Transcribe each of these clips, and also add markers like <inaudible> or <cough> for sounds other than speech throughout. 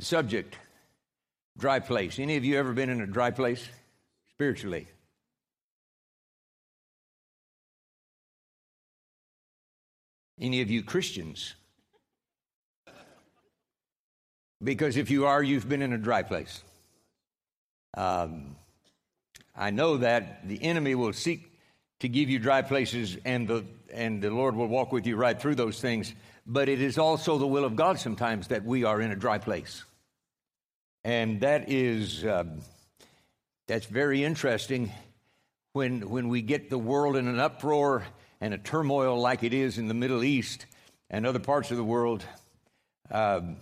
Subject dry place. Any of you ever been in a dry place spiritually? Any of you Christians? Because if you are, you've been in a dry place. Um, I know that the enemy will seek to give you dry places, and the and the Lord will walk with you right through those things. But it is also the will of God sometimes that we are in a dry place, and that is um, that's very interesting when when we get the world in an uproar and a turmoil like it is in the Middle East and other parts of the world. Um,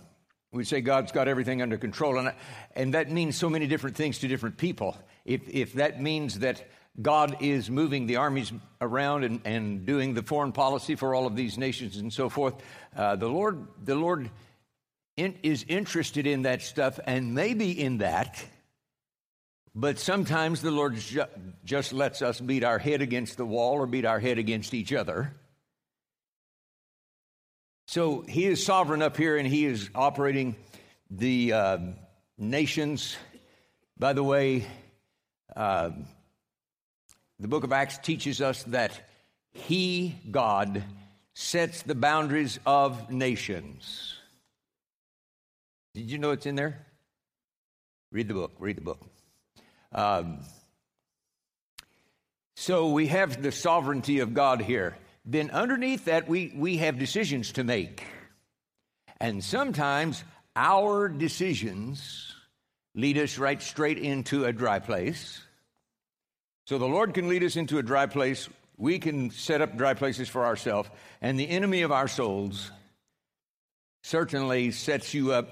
we say God's got everything under control, and, and that means so many different things to different people. If, if that means that God is moving the armies around and, and doing the foreign policy for all of these nations and so forth, uh, the Lord, the Lord in, is interested in that stuff and maybe in that, but sometimes the Lord ju- just lets us beat our head against the wall or beat our head against each other so he is sovereign up here and he is operating the uh, nations. By the way, uh, the book of Acts teaches us that he, God, sets the boundaries of nations. Did you know it's in there? Read the book, read the book. Um, so we have the sovereignty of God here then underneath that, we, we have decisions to make. And sometimes our decisions lead us right straight into a dry place. So the Lord can lead us into a dry place. We can set up dry places for ourselves. And the enemy of our souls certainly sets you up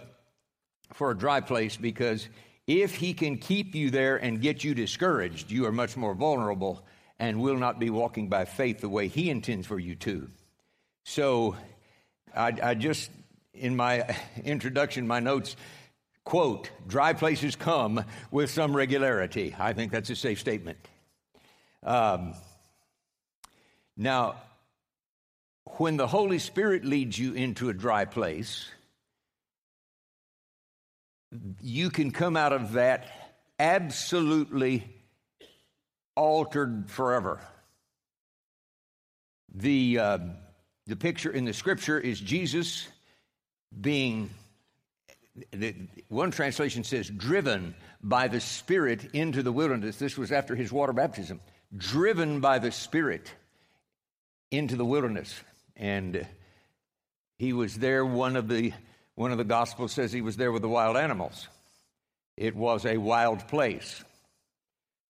for a dry place because if he can keep you there and get you discouraged, you are much more vulnerable and will not be walking by faith the way He intends for you to. So, I, I just, in my <laughs> introduction, my notes, quote, dry places come with some regularity. I think that's a safe statement. Um, now, when the Holy Spirit leads you into a dry place, you can come out of that absolutely altered forever. The, uh, the picture in the scripture is Jesus being, the, one translation says, driven by the Spirit into the wilderness. This was after his water baptism. Driven by the Spirit into the wilderness. And he was there, one of the, one of the Gospels says he was there with the wild animals. It was a wild place.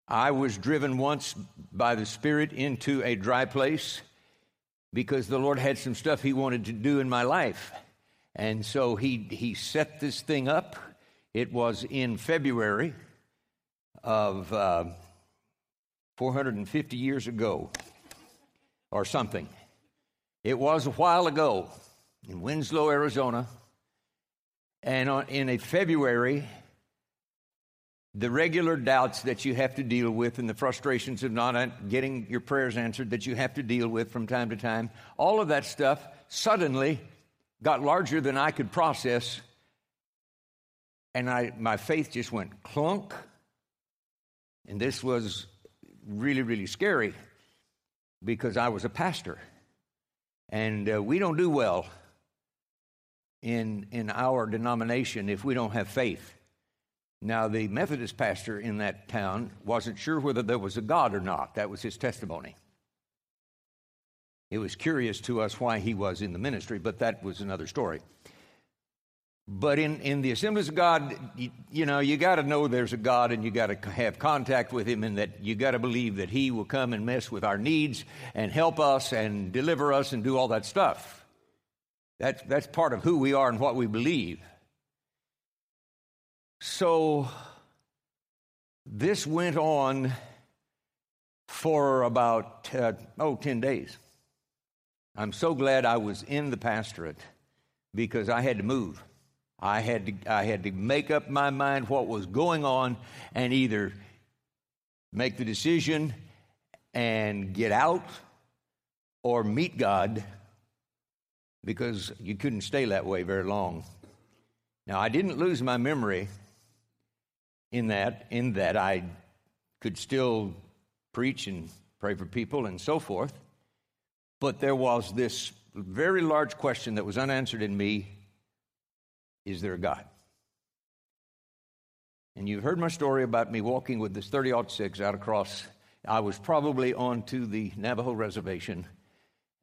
I was driven once by the Spirit into a dry place because the Lord had some stuff He wanted to do in my life. And so He, he set this thing up. It was in February of uh, 450 years ago or something. It was a while ago in Winslow, Arizona. And on, in a February, the regular doubts that you have to deal with and the frustrations of not getting your prayers answered that you have to deal with from time to time, all of that stuff suddenly got larger than I could process. And I, my faith just went clunk. And this was really, really scary because I was a pastor. And uh, we don't do well in, in our denomination if we don't have faith. Now, the Methodist pastor in that town wasn't sure whether there was a God or not. That was his testimony. It was curious to us why he was in the ministry, but that was another story. But in, in the assemblies of God, you, you know, you got to know there's a God and you got to have contact with him and that you got to believe that he will come and mess with our needs and help us and deliver us and do all that stuff. That's, that's part of who we are and what we believe. So this went on for about, uh, oh, 10 days. I'm so glad I was in the pastorate because I had to move. I had to, I had to make up my mind what was going on and either make the decision and get out or meet God because you couldn't stay that way very long Now, I didn't lose my memory in that, in that I could still preach and pray for people and so forth. But there was this very large question that was unanswered in me Is there a God? And you've heard my story about me walking with this 30 6 out across. I was probably on to the Navajo reservation,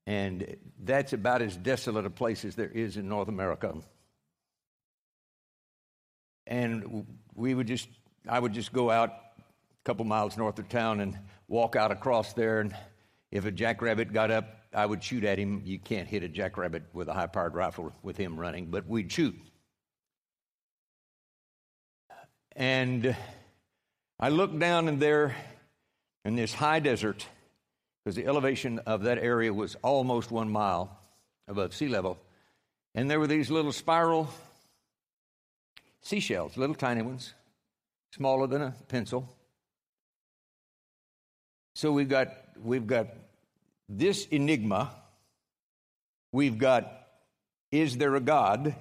and that's about as desolate a place as there is in North America. And we would just, I would just go out a couple miles north of town and walk out across there. And if a jackrabbit got up, I would shoot at him. You can't hit a jackrabbit with a high powered rifle with him running, but we'd shoot. And I looked down in there in this high desert, because the elevation of that area was almost one mile above sea level. And there were these little spiral seashells, little tiny ones, smaller than a pencil. So we've got we've got this enigma. We've got is there a God?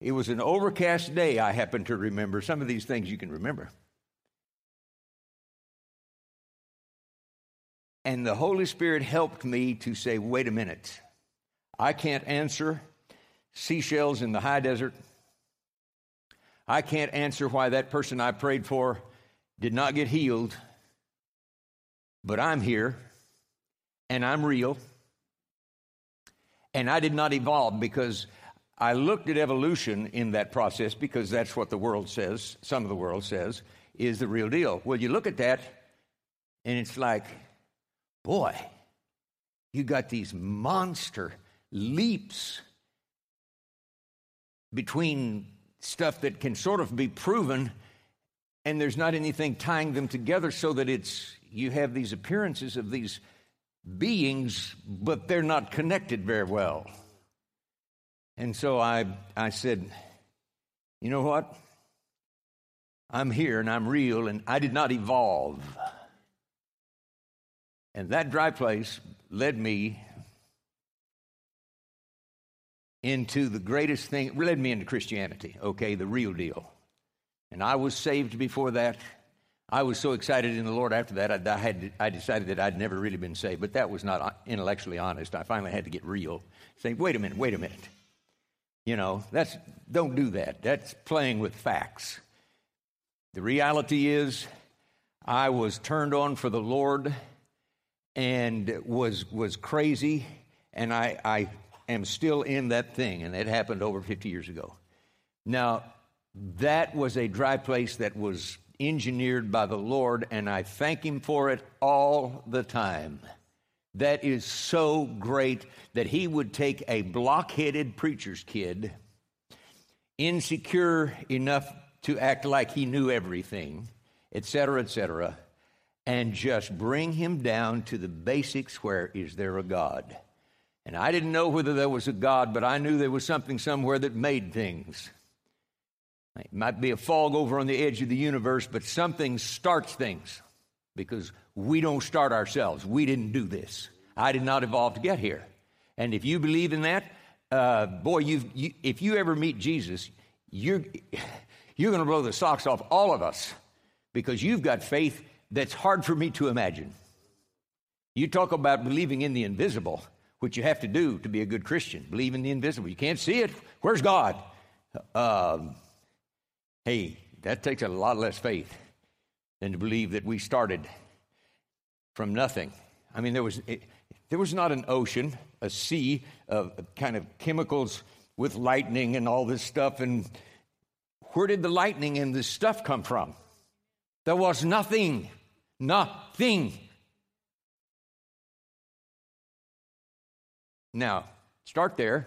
It was an overcast day, I happen to remember. Some of these things you can remember. And the Holy Spirit helped me to say, wait a minute. I can't answer seashells in the high desert. I can't answer why that person I prayed for did not get healed. But I'm here and I'm real. And I did not evolve because I looked at evolution in that process because that's what the world says, some of the world says, is the real deal. Well, you look at that and it's like, boy, you got these monster leaps between stuff that can sort of be proven and there's not anything tying them together so that it's you have these appearances of these beings but they're not connected very well and so I, I said, You know what? I'm here and I'm real and I did not evolve. And that dry place led me into the greatest thing, led me into Christianity, okay, the real deal. And I was saved before that. I was so excited in the Lord after that, I, I, had, I decided that I'd never really been saved, but that was not uh, intellectually honest. I finally had to get real. Say, wait a minute, wait a minute. You know, that's don't do that. That's playing with facts. The reality is I was turned on for the Lord and was was crazy and I I am still in that thing and it happened over 50 years ago. Now, that was a dry place that was engineered by the Lord and I thank him for it all the time. That is so great that he would take a blockheaded preacher's kid, insecure enough to act like he knew everything, etc., etc., and just bring him down to the basics where is there a God? And I didn't know whether there was a God, but I knew there was something somewhere that made things. It might be a fog over on the edge of the universe, but something starts things because we don't start ourselves. We didn't do this. I did not evolve to get here. And if you believe in that, uh, boy, you if you ever meet Jesus, you're, you're going to blow the socks off all of us because you've got faith that's hard for me to imagine. You talk about believing in the invisible, which you have to do to be a good Christian. Believe in the invisible. You can't see it. Where's God? Um, hey, that takes a lot less faith than to believe that we started from nothing. I mean, there was, it, there was not an ocean, a sea of kind of chemicals with lightning and all this stuff. And where did the lightning and this stuff come from? There was nothing, nothing. Now, start there,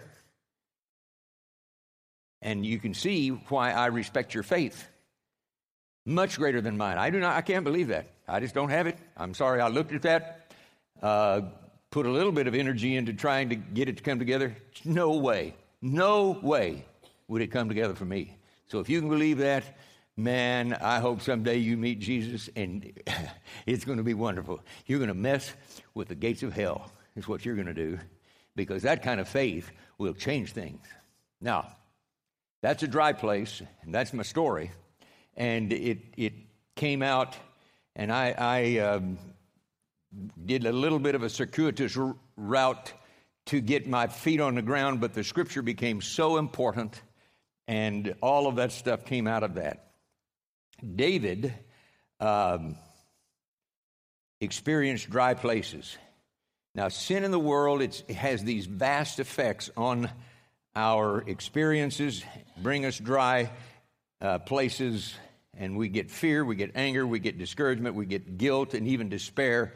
and you can see why I respect your faith much greater than mine. I do not, I can't believe that. I just don't have it. I'm sorry. I looked at that, uh, put a little bit of energy into trying to get it to come together. No way, no way would it come together for me. So if you can believe that, man, I hope someday you meet Jesus and <laughs> it's going to be wonderful. You're going to mess with the gates of hell, is what you're going to do, because that kind of faith will change things. Now, That's a dry place, and that's my story. And it, it came out, and I, I um, did a little bit of a circuitous route to get my feet on the ground, but the scripture became so important, and all of that stuff came out of that. David um, experienced dry places. Now, sin in the world it has these vast effects on our experiences, bring us dry uh, places, and we get fear, we get anger, we get discouragement, we get guilt, and even despair.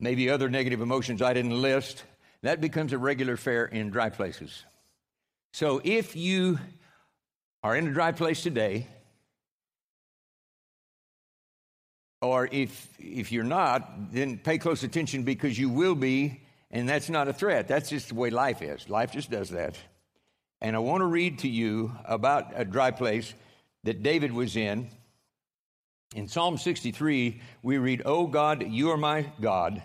Maybe other negative emotions I didn't list. That becomes a regular fare in dry places. So if you are in a dry place today, or if if you're not, then pay close attention because you will be, and that's not a threat. That's just the way life is. Life just does that. And I want to read to you about a dry place that David was in. In Psalm 63, we read, O God, you are my God.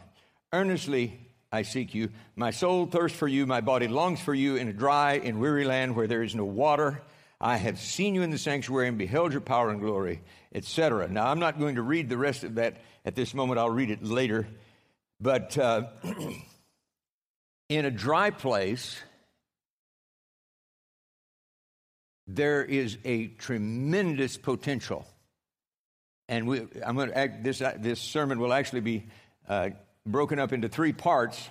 Earnestly I seek you. My soul thirsts for you. My body longs for you in a dry and weary land where there is no water. I have seen you in the sanctuary and beheld your power and glory, etc. Now, I'm not going to read the rest of that at this moment. I'll read it later. But uh, <clears throat> in a dry place, there is a tremendous potential. And we, I'm going to act, this, this sermon will actually be uh, broken up into three parts.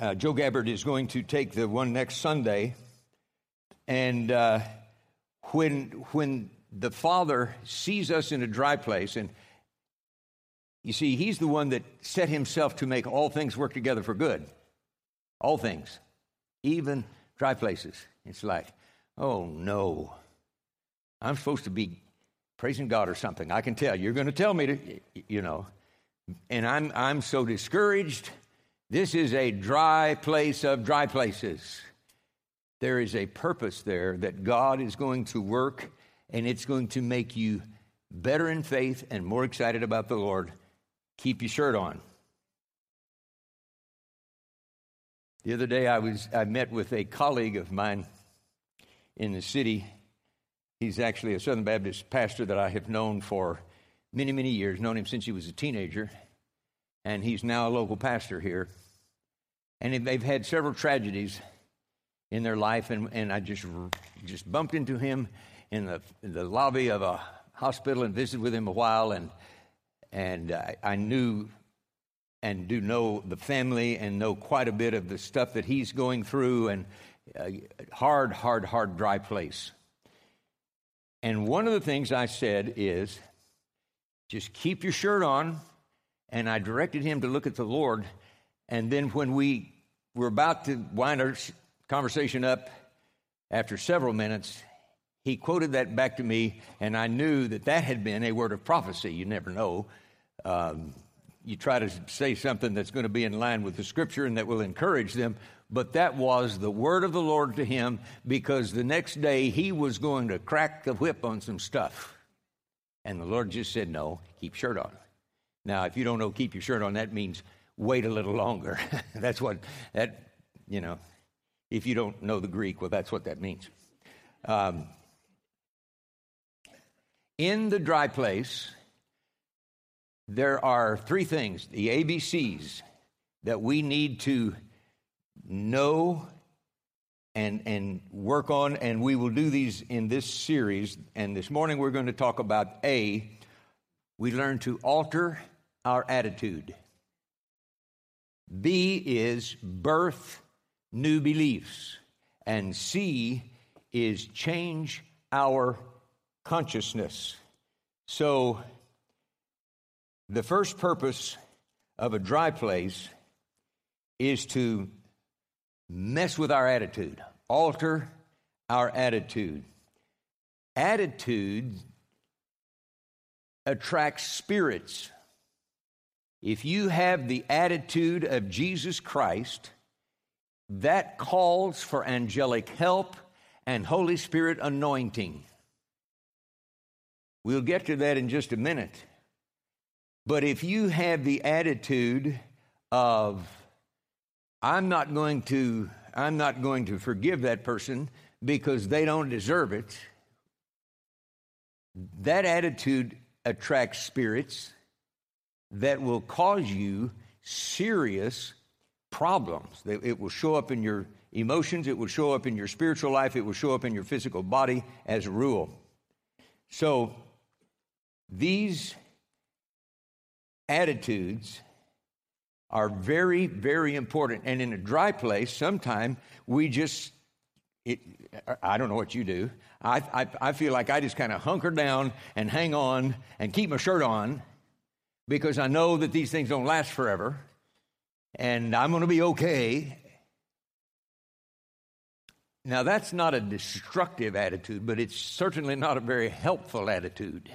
Uh, Joe Gabbard is going to take the one next Sunday. And uh, when, when the Father sees us in a dry place, and you see, He's the one that set Himself to make all things work together for good. All things, even dry places. It's like, oh no, I'm supposed to be praising God or something. I can tell you're going to tell me to, you know, and I'm I'm so discouraged. This is a dry place of dry places. There is a purpose there that God is going to work, and it's going to make you better in faith and more excited about the Lord. Keep your shirt on. The other day, I was I met with a colleague of mine in the city. He's actually a Southern Baptist pastor that I have known for many, many years, known him since he was a teenager, and he's now a local pastor here. And they've had several tragedies in their life, and, and I just just bumped into him in the, in the lobby of a hospital and visited with him a while, and and I, I knew and do know the family and know quite a bit of the stuff that he's going through, and hard, hard, hard, dry place. And one of the things I said is just keep your shirt on. And I directed him to look at the Lord. And then when we were about to wind our conversation up after several minutes, he quoted that back to me, and I knew that that had been a word of prophecy. You never know. Um, you try to say something that's going to be in line with the scripture and that will encourage them, but that was the word of the Lord to him because the next day he was going to crack the whip on some stuff. And the Lord just said, No, keep shirt on. Now, if you don't know, keep your shirt on, that means wait a little longer. <laughs> that's what that, you know, if you don't know the Greek, well, that's what that means. Um, in the dry place, there are three things, the ABCs, that we need to know and, and work on, and we will do these in this series. And this morning we're going to talk about A, we learn to alter our attitude. B is birth new beliefs. And C is change our consciousness. So, the first purpose of a dry place is to mess with our attitude, alter our attitude. Attitude attracts spirits. If you have the attitude of Jesus Christ, that calls for angelic help and Holy Spirit anointing. We'll get to that in just a minute. But if you have the attitude of I'm not going to I'm not going to forgive that person because they don't deserve it. That attitude attracts spirits that will cause you serious problems. It will show up in your emotions, it will show up in your spiritual life, it will show up in your physical body as a rule. So, these attitudes are very, very important. And in a dry place, sometimes we just, it, I don't know what you do. I, I, I feel like I just kind of hunker down and hang on and keep my shirt on because I know that these things don't last forever and I'm going to be okay. Now, that's not a destructive attitude, but it's certainly not a very helpful attitude.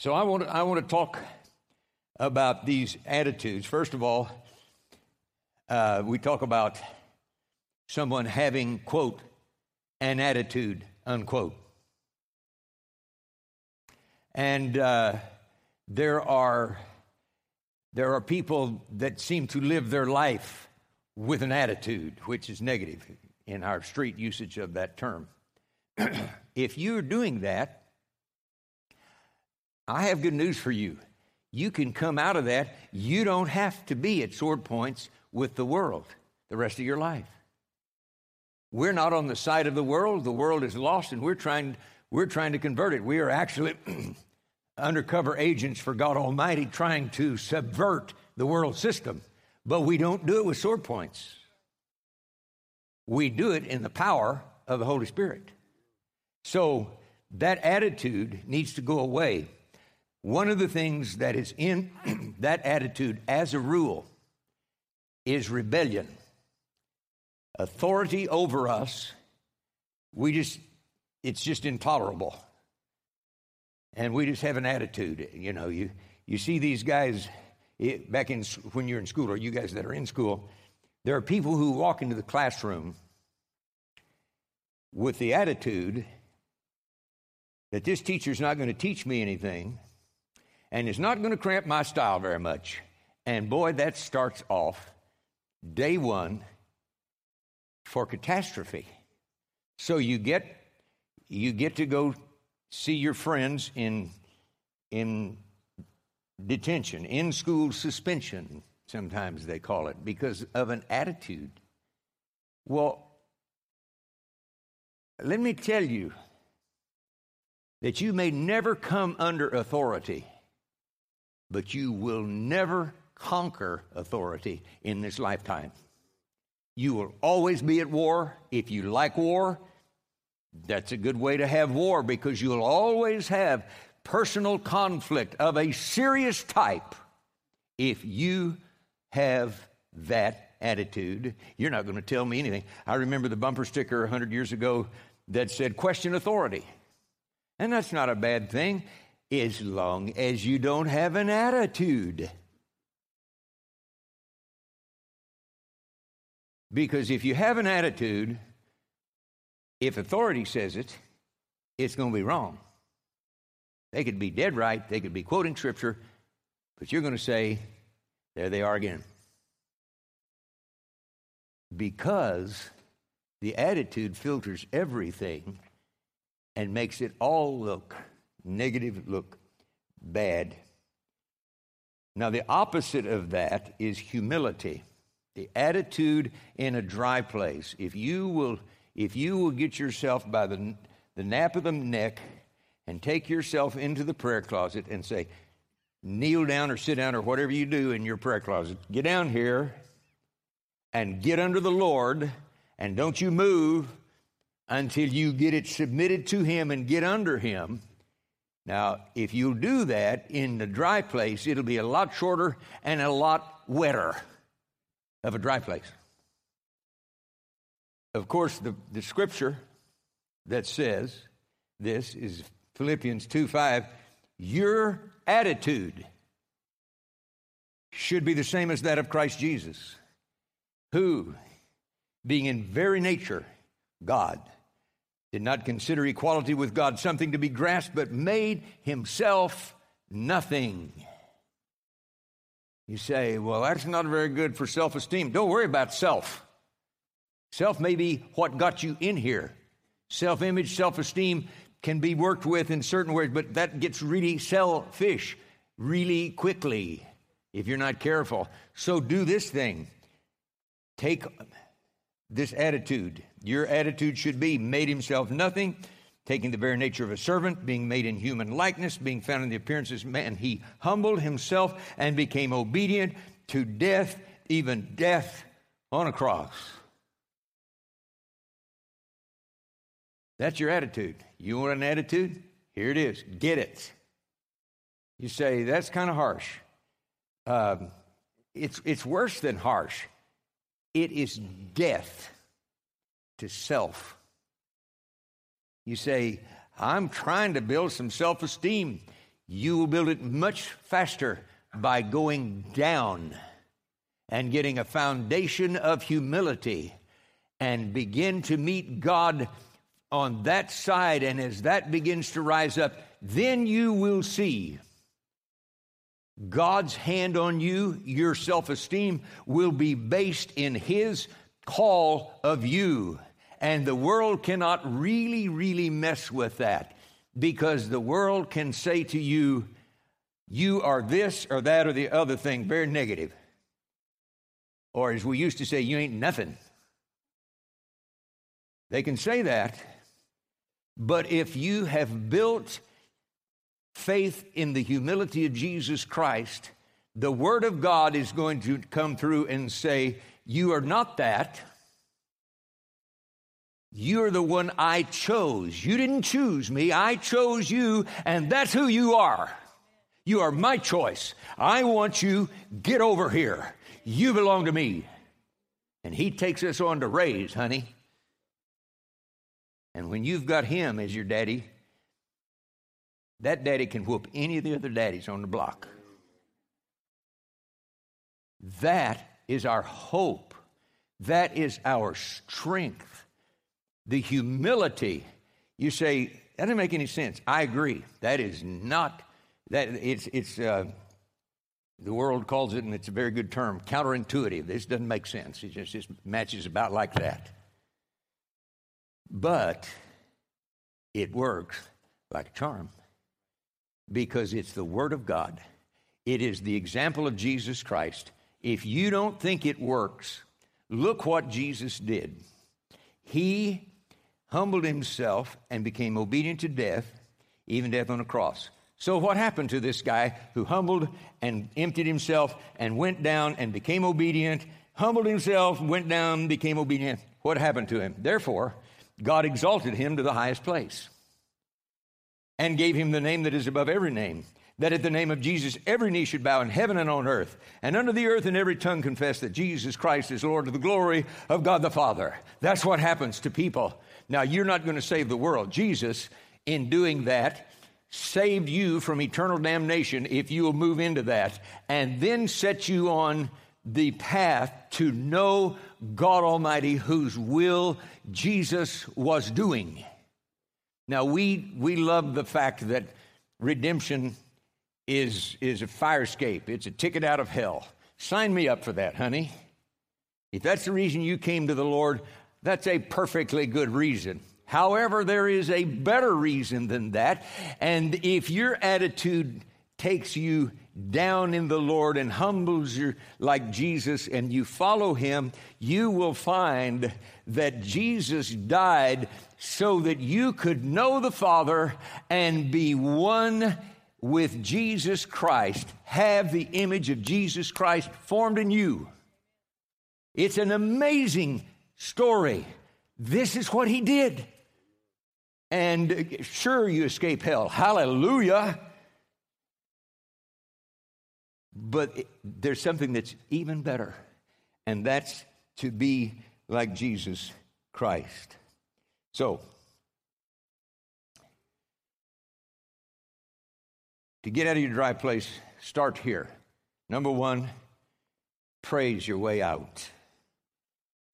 So, I want to, I want to talk about these attitudes. First of all, uh, we talk about someone having, quote, an attitude, unquote. And uh, there are there are people that seem to live their life with an attitude, which is negative in our street usage of that term. <clears throat> if you're doing that, I have good news for you. You can come out of that. You don't have to be at sword points with the world the rest of your life. We're not on the side of the world. The world is lost, and we're trying, we're trying to convert it. We are actually <clears throat> undercover agents for God Almighty trying to subvert the world system. But we don't do it with sword points. We do it in the power of the Holy Spirit. So that attitude needs to go away. One of the things that is in <clears throat> that attitude, as a rule, is rebellion. Authority over us, we just, it's just intolerable and we just have an attitude. You know, you, you see these guys it, back in when you're in school, or you guys that are in school, there are people who walk into the classroom with the attitude that this teacher's not going to teach me anything and it's not going to cramp my style very much. And boy, that starts off day one for catastrophe. So you get you get to go see your friends in, in detention, in school suspension, sometimes they call it, because of an attitude. Well, let me tell you that you may never come under authority, but you will never conquer authority in this lifetime. You will always be at war. If you like war, that's a good way to have war because you'll always have personal conflict of a serious type if you have that attitude. You're not going to tell me anything. I remember the bumper sticker 100 years ago that said, question authority. And that's not a bad thing as long as you don't have an attitude. Because if you have an attitude, if authority says it, it's going to be wrong. They could be dead right, they could be quoting scripture, but you're going to say, there they are again. Because the attitude filters everything and makes it all look negative, look bad. Now, the opposite of that is humility. The attitude in a dry place. If you will if you will get yourself by the, the nape of the neck and take yourself into the prayer closet and say, kneel down or sit down or whatever you do in your prayer closet, get down here and get under the Lord and don't you move until you get it submitted to Him and get under Him. Now, if you do that in the dry place, it'll be a lot shorter and a lot wetter of a dry place of course, the, the scripture that says this is Philippians 2 5. Your attitude should be the same as that of Christ Jesus, who, being in very nature God, did not consider equality with God something to be grasped, but made himself nothing You say, well, that's not very good for self esteem. Don't worry about self. Self may be what got you in here. Self image, self esteem can be worked with in certain ways, but that gets really selfish really quickly if you're not careful. So do this thing. Take this attitude. Your attitude should be made himself nothing, taking the very nature of a servant, being made in human likeness, being found in the appearance of man. He humbled himself and became obedient to death, even death on a cross. That's your attitude. You want an attitude? Here it is. Get it. You say, that's kind of harsh. Um, it's, it's worse than harsh. It is death to self. You say, I'm trying to build some self esteem. You will build it much faster by going down and getting a foundation of humility and begin to meet God on that side, and as that begins to rise up, then you will see God's hand on you, your self esteem will be based in His call of you. And the world cannot really, really mess with that because the world can say to you, you are this or that or the other thing, very negative. Or as we used to say, you ain't nothing. They can say that, but if you have built faith in the humility of Jesus Christ, the Word of God is going to come through and say, You are not that. You're the one I chose. You didn't choose me, I chose you, and that's who you are. You are my choice. I want you, get over here. You belong to me. And He takes us on to raise, honey. And when you've got him as your daddy, that daddy can whoop any of the other daddies on the block. That is our hope. That is our strength. The humility. You say, that doesn't make any sense. I agree. That is not, that it's, it's, uh, the world calls it, and it's a very good term, counterintuitive. This doesn't make sense. It just, just matches about like that. But it works like a charm because it's the Word of God. It is the example of Jesus Christ. If you don't think it works, look what Jesus did. He humbled himself and became obedient to death, even death on a cross. So, what happened to this guy who humbled and emptied himself and went down and became obedient, humbled himself, went down, became obedient? What happened to him? Therefore, God exalted him to the highest place and gave him the name that is above every name, that at the name of Jesus every knee should bow in heaven and on earth, and under the earth and every tongue confess that Jesus Christ is Lord to the glory of God the Father. That's what happens to people. Now, you're not going to save the world. Jesus, in doing that, saved you from eternal damnation if you will move into that, and then set you on the path to know God Almighty, whose will Jesus was doing. Now, we, we love the fact that redemption is, is a fire escape, it's a ticket out of hell. Sign me up for that, honey. If that's the reason you came to the Lord, that's a perfectly good reason. However, there is a better reason than that. And if your attitude takes you down in the Lord and humbles you like Jesus and you follow him, you will find that Jesus died so that you could know the Father and be one with Jesus Christ, have the image of Jesus Christ formed in you. It's an amazing story. This is what he did. And sure, you escape hell. Hallelujah. But it, there's something that's even better, and that's to be like Jesus Christ. So, to get out of your dry place, start here. Number one, praise your way out.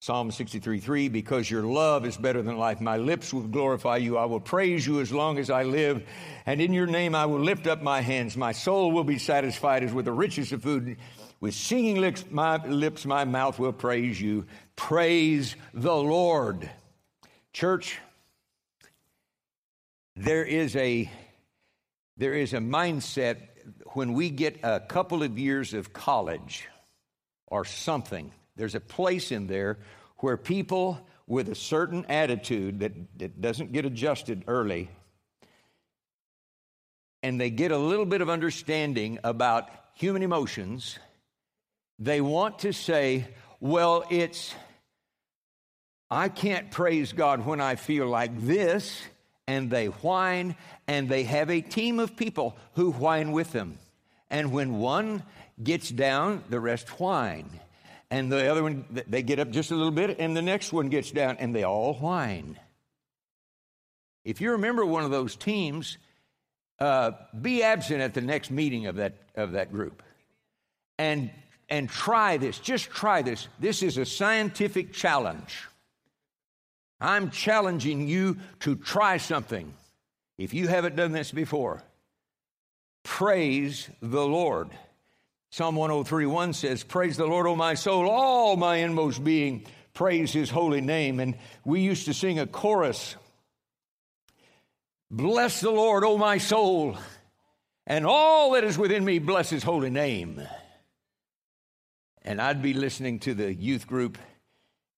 Psalm 63 3, because your love is better than life. My lips will glorify you. I will praise you as long as I live. And in your name I will lift up my hands. My soul will be satisfied as with the richest of food. With singing lips my, lips, my mouth will praise you. Praise the Lord. Church, there is a there is a mindset when we get a couple of years of college or something, there's a place in there where people with a certain attitude that, that doesn't get adjusted early and they get a little bit of understanding about human emotions, they want to say, well, it's, I can't praise God when I feel like this and they whine, and they have a team of people who whine with them. And when one gets down, the rest whine. And the other one, they get up just a little bit, and the next one gets down, and they all whine. If you remember one of those teams, uh, be absent at the next meeting of that, of that group. And, and try this. Just try this. This is a scientific challenge. I'm challenging you to try something. If you haven't done this before, praise the Lord. Psalm 103 says, Praise the Lord, O my soul, all my inmost being, praise his holy name. And we used to sing a chorus Bless the Lord, O my soul, and all that is within me, bless his holy name. And I'd be listening to the youth group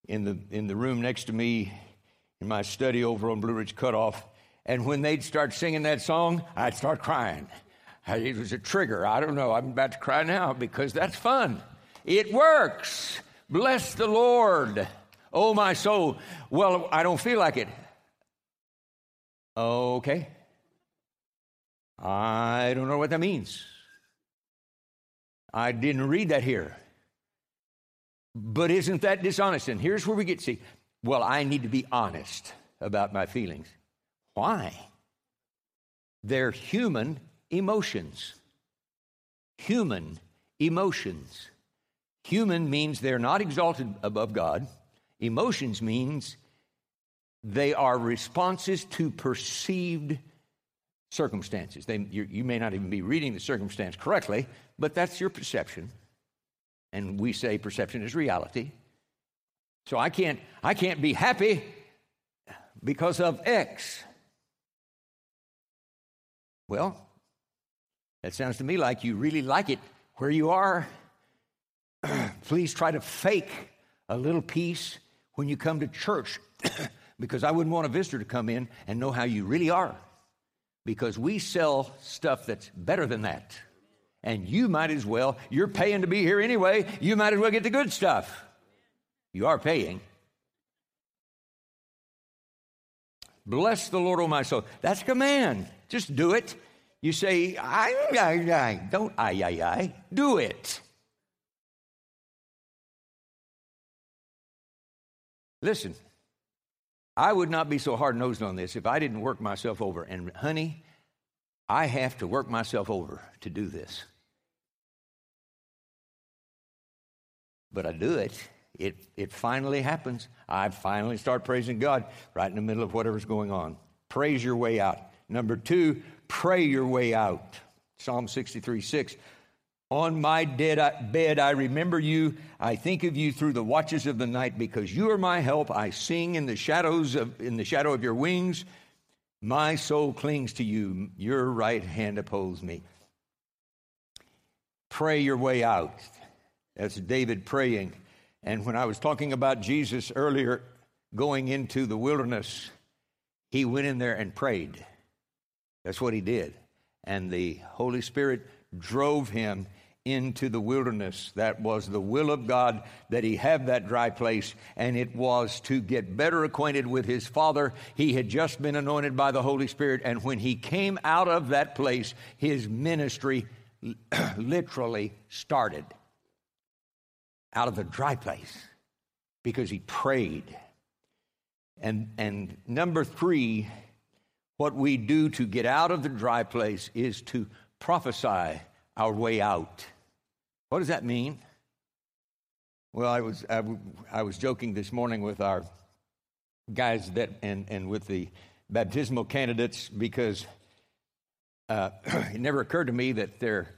in the, in the room next to me in my study over on Blue Ridge Cutoff. And when they'd start singing that song, I'd start crying. It was a trigger. I don't know. I'm about to cry now because that's fun. It works. Bless the Lord. Oh, my soul. Well, I don't feel like it. Okay. I don't know what that means. I didn't read that here. But isn't that dishonest? And here's where we get see, well, I need to be honest about my feelings. Why? They're human emotions. Human emotions. Human means they're not exalted above God. Emotions means they are responses to perceived circumstances. They, you, you may not even be reading the circumstance correctly, but that's your perception. And we say perception is reality. So I can't, I can't be happy because of X. Well, that sounds to me like you really like it where you are. <clears throat> Please try to fake a little peace when you come to church <clears throat> because I wouldn't want a visitor to come in and know how you really are because we sell stuff that's better than that. And you might as well, you're paying to be here anyway, you might as well get the good stuff. You are paying. Bless the Lord, O my soul. That's a command. Just do it. You say, I, I, I. Don't I, I, I. Do it. Listen, I would not be so hard nosed on this if I didn't work myself over. And honey, I have to work myself over to do this. But I do it it, it finally happens. I finally start praising God right in the middle of whatever's going on. Praise your way out. Number two, pray your way out. Psalm 63 6. On my dead bed, I remember you. I think of you through the watches of the night because you are my help. I sing in the shadows of, in the shadow of your wings. My soul clings to you. Your right hand upholds me. Pray your way out. That's David praying. And when I was talking about Jesus earlier going into the wilderness, he went in there and prayed. That's what he did. And the Holy Spirit drove him into the wilderness. That was the will of God that he have that dry place, and it was to get better acquainted with his Father. He had just been anointed by the Holy Spirit, and when he came out of that place, his ministry <clears throat> literally started out of the dry place because he prayed. And, and number three, what we do to get out of the dry place is to prophesy our way out. What does that mean? Well, I was, I, I was joking this morning with our guys that, and, and with the baptismal candidates because uh, <clears throat> it never occurred to me that their,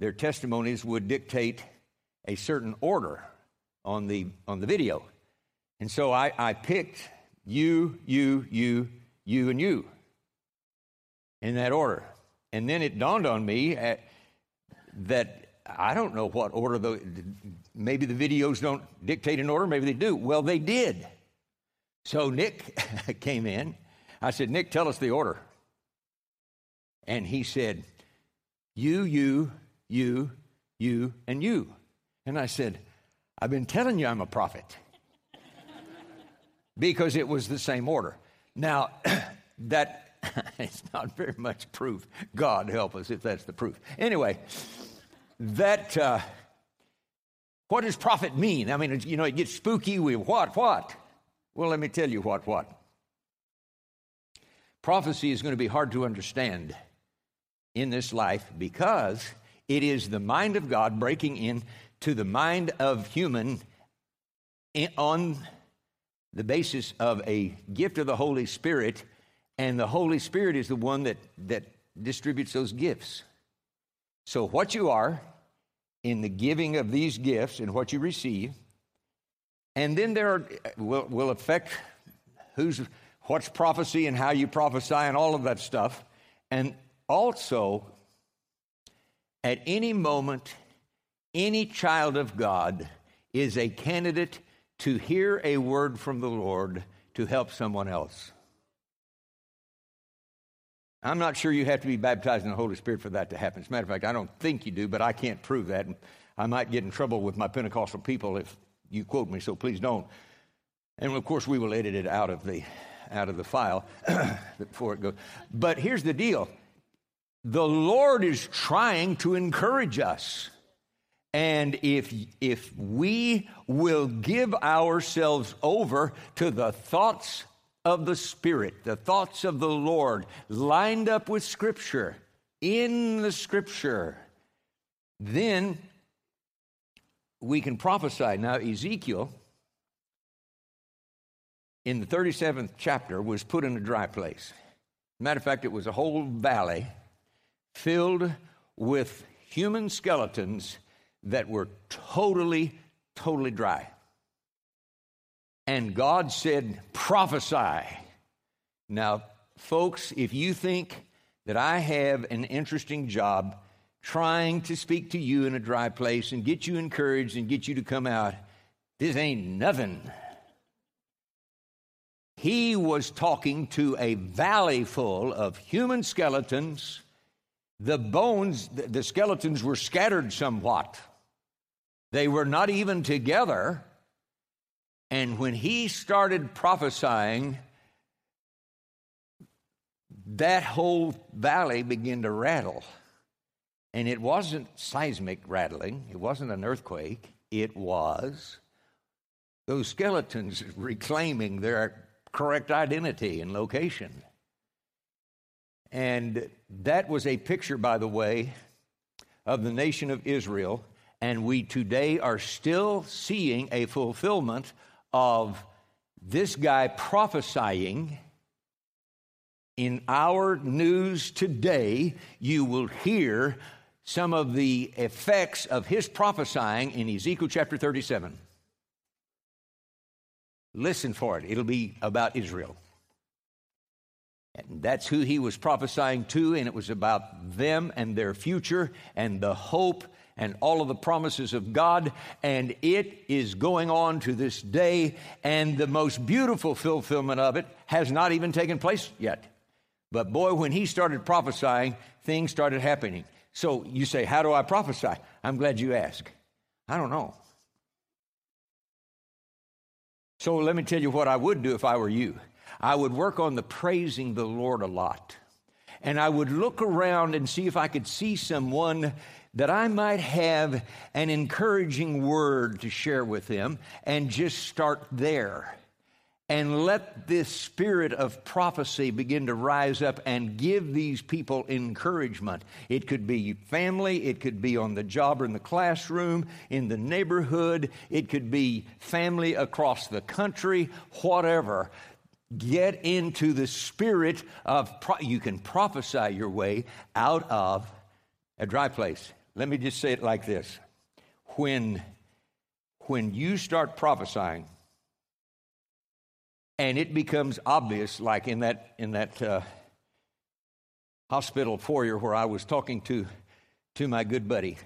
their testimonies would dictate a certain order on the on the video. And so I, I picked you, you, you, you, and you in that order. And then it dawned on me at, that I don't know what order, the, maybe the videos don't dictate an order, maybe they do. Well, they did. So Nick <laughs> came in. I said, Nick, tell us the order. And he said, You, you, you, you, and you. And I said, I've been telling you I'm a prophet <laughs> because it was the same order. Now, <clears throat> that <laughs> is not very much proof. God help us if that's the proof. Anyway, that, uh, what does prophet mean? I mean, you know, it gets spooky with what, what? Well, let me tell you what, what. Prophecy is going to be hard to understand in this life because it is the mind of God breaking in to the mind of human on the basis of a gift of the Holy Spirit, and the Holy Spirit is the one that, that distributes those gifts. So, what you are in the giving of these gifts and what you receive, and then there are, will, will affect who's what's prophecy and how you prophesy and all of that stuff. And also, at any moment, any child of God is a candidate to hear a word from the Lord to help someone else. I'm not sure you have to be baptized in the Holy Spirit for that to happen. As a matter of fact, I don't think you do, but I can't prove that. I might get in trouble with my Pentecostal people if you quote me, so please don't. And of course, we will edit it out of the out of the file <coughs> before it goes. But here's the deal: the Lord is trying to encourage us. And if, if we will give ourselves over to the thoughts of the Spirit, the thoughts of the Lord, lined up with Scripture, in the Scripture, then we can prophesy. Now, Ezekiel, in the 37th chapter, was put in a dry place. Matter of fact, it was a whole valley filled with human skeletons that were totally, totally dry. And God said, prophesy. Now, folks, if you think that I have an interesting job trying to speak to you in a dry place and get you encouraged and get you to come out, this ain't nothing. He was talking to a valley full of human skeletons. The bones, the skeletons were scattered somewhat. They were not even together. And when he started prophesying, that whole valley began to rattle. And it wasn't seismic rattling, it wasn't an earthquake, it was those skeletons <laughs> reclaiming their correct identity and location. And that was a picture, by the way, of the nation of Israel and we today are still seeing a fulfillment of this guy prophesying. In our news today, you will hear some of the effects of his prophesying in Ezekiel chapter 37. Listen for it, it'll be about Israel. And that's who he was prophesying to, and it was about them and their future and the hope and all of the promises of God, and it is going on to this day, and the most beautiful fulfillment of it has not even taken place yet. But boy, when he started prophesying, things started happening. So you say, How do I prophesy? I'm glad you ask. I don't know. So let me tell you what I would do if I were you. I would work on the praising the Lord a lot. And I would look around and see if I could see someone that I might have an encouraging word to share with them and just start there. And let this spirit of prophecy begin to rise up and give these people encouragement. It could be family, it could be on the job or in the classroom, in the neighborhood, it could be family across the country, whatever. Get into the spirit of, pro- you can prophesy your way out of a dry place. Let me just say it like this when, when you start prophesying and it becomes obvious, like in that, in that uh, hospital foyer where I was talking to, to my good buddy,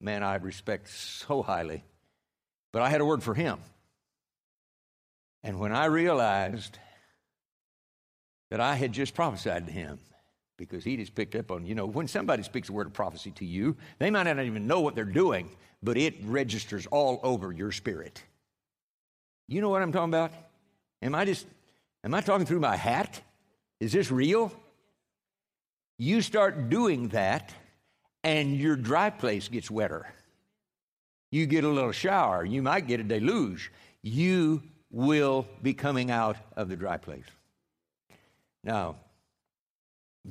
man I respect so highly, but I had a word for him. And when I realized that I had just prophesied to him, because he just picked up on, you know, when somebody speaks a word of prophecy to you, they might not even know what they're doing, but it registers all over your spirit. You know what I'm talking about? Am I just, am I talking through my hat? Is this real? You start doing that, and your dry place gets wetter. You get a little shower, you might get a deluge. You will be coming out of the dry place. Now,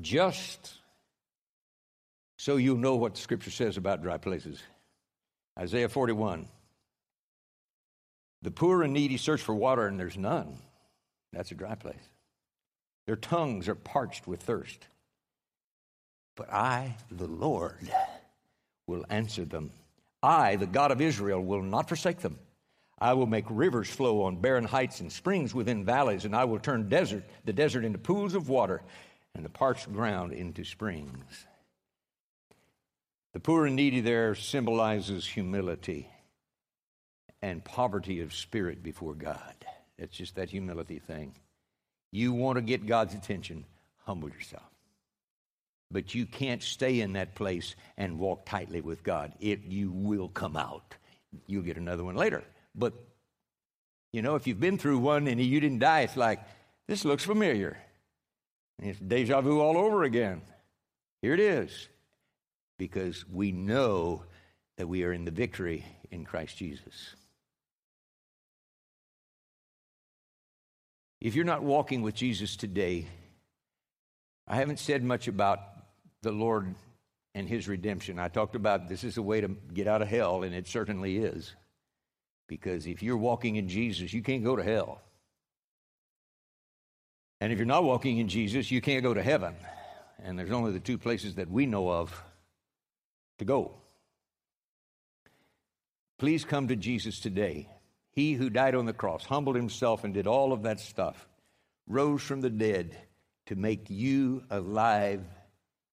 just so you know what the scripture says about dry places. Isaiah 41. The poor and needy search for water, and there's none. That's a dry place. Their tongues are parched with thirst. But I, the Lord, will answer them. I, the God of Israel, will not forsake them. I will make rivers flow on barren heights and springs within valleys, and I will turn desert, the desert into pools of water and the parched ground into springs. The poor and needy there symbolizes humility and poverty of spirit before God. It's just that humility thing. You want to get God's attention, humble yourself. But you can't stay in that place and walk tightly with God. It you will come out. You'll get another one later. But you know, if you've been through one and you didn't die, it's like, this looks familiar. It's deja vu all over again. Here it is. Because we know that we are in the victory in Christ Jesus. If you're not walking with Jesus today, I haven't said much about the Lord and his redemption. I talked about this is a way to get out of hell, and it certainly is. Because if you're walking in Jesus, you can't go to hell. And if you're not walking in Jesus, you can't go to heaven. And there's only the two places that we know of to go. Please come to Jesus today. He who died on the cross, humbled himself, and did all of that stuff, rose from the dead to make you alive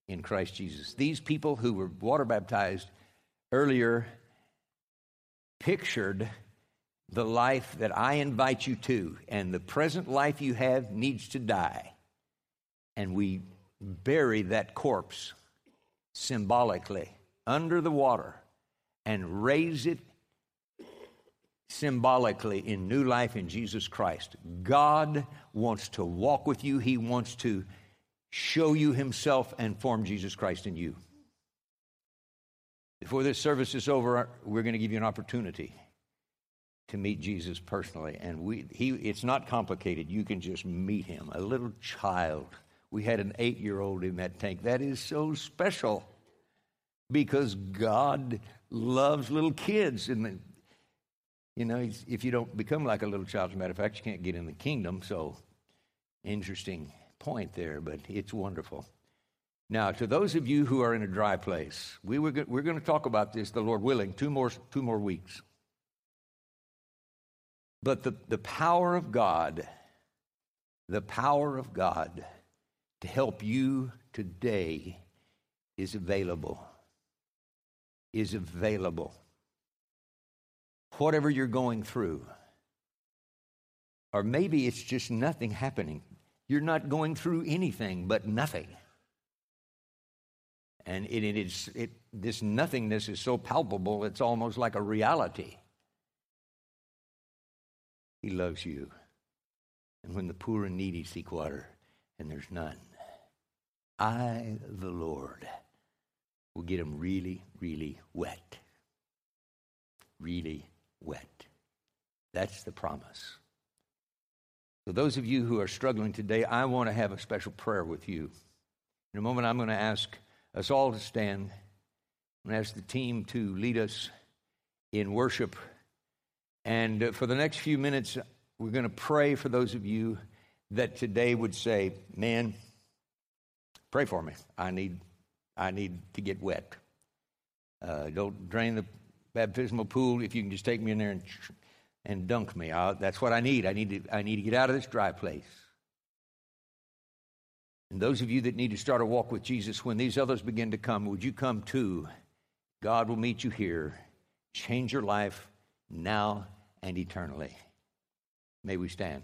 in Christ Jesus. These people who were water baptized earlier pictured the life that I invite you to, and the present life you have needs to die. And we bury that corpse symbolically under the water and raise it symbolically in new life in Jesus Christ. God wants to walk with you, He wants to show you Himself and form Jesus Christ in you. Before this service is over, we're going to give you an opportunity to meet Jesus personally. And we, he, it's not complicated. You can just meet him. A little child. We had an eight year old in that tank. That is so special because God loves little kids. And, you know, if you don't become like a little child, as a matter of fact, you can't get in the kingdom. So, interesting point there, but it's wonderful. Now, to those of you who are in a dry place, we were, we're going to talk about this, the Lord willing, two more, two more weeks. But the, the power of God, the power of God to help you today is available. Is available. Whatever you're going through, or maybe it's just nothing happening. You're not going through anything but nothing. And it, it is, it, this nothingness is so palpable, it's almost like a reality. He loves you. And when the poor and needy seek water, and there's none, I, the Lord, will get them really, really wet. Really wet. That's the promise. So, those of you who are struggling today, I want to have a special prayer with you. In a moment, I'm going to ask us all to stand. I'm going to ask the team to lead us in worship and uh, for the next few minutes, we're going to pray for those of you that today would say, Man, pray for me. I need, I need to get wet. Uh, don't drain the baptismal pool. If you can just take me in there and, and dunk me, I'll, that's what I need. I need to, I need to get out of this dry place. And those of you that need to start a walk with Jesus, when these others begin to come, would you come too? God will meet you here. Change your life now and eternally. May we stand.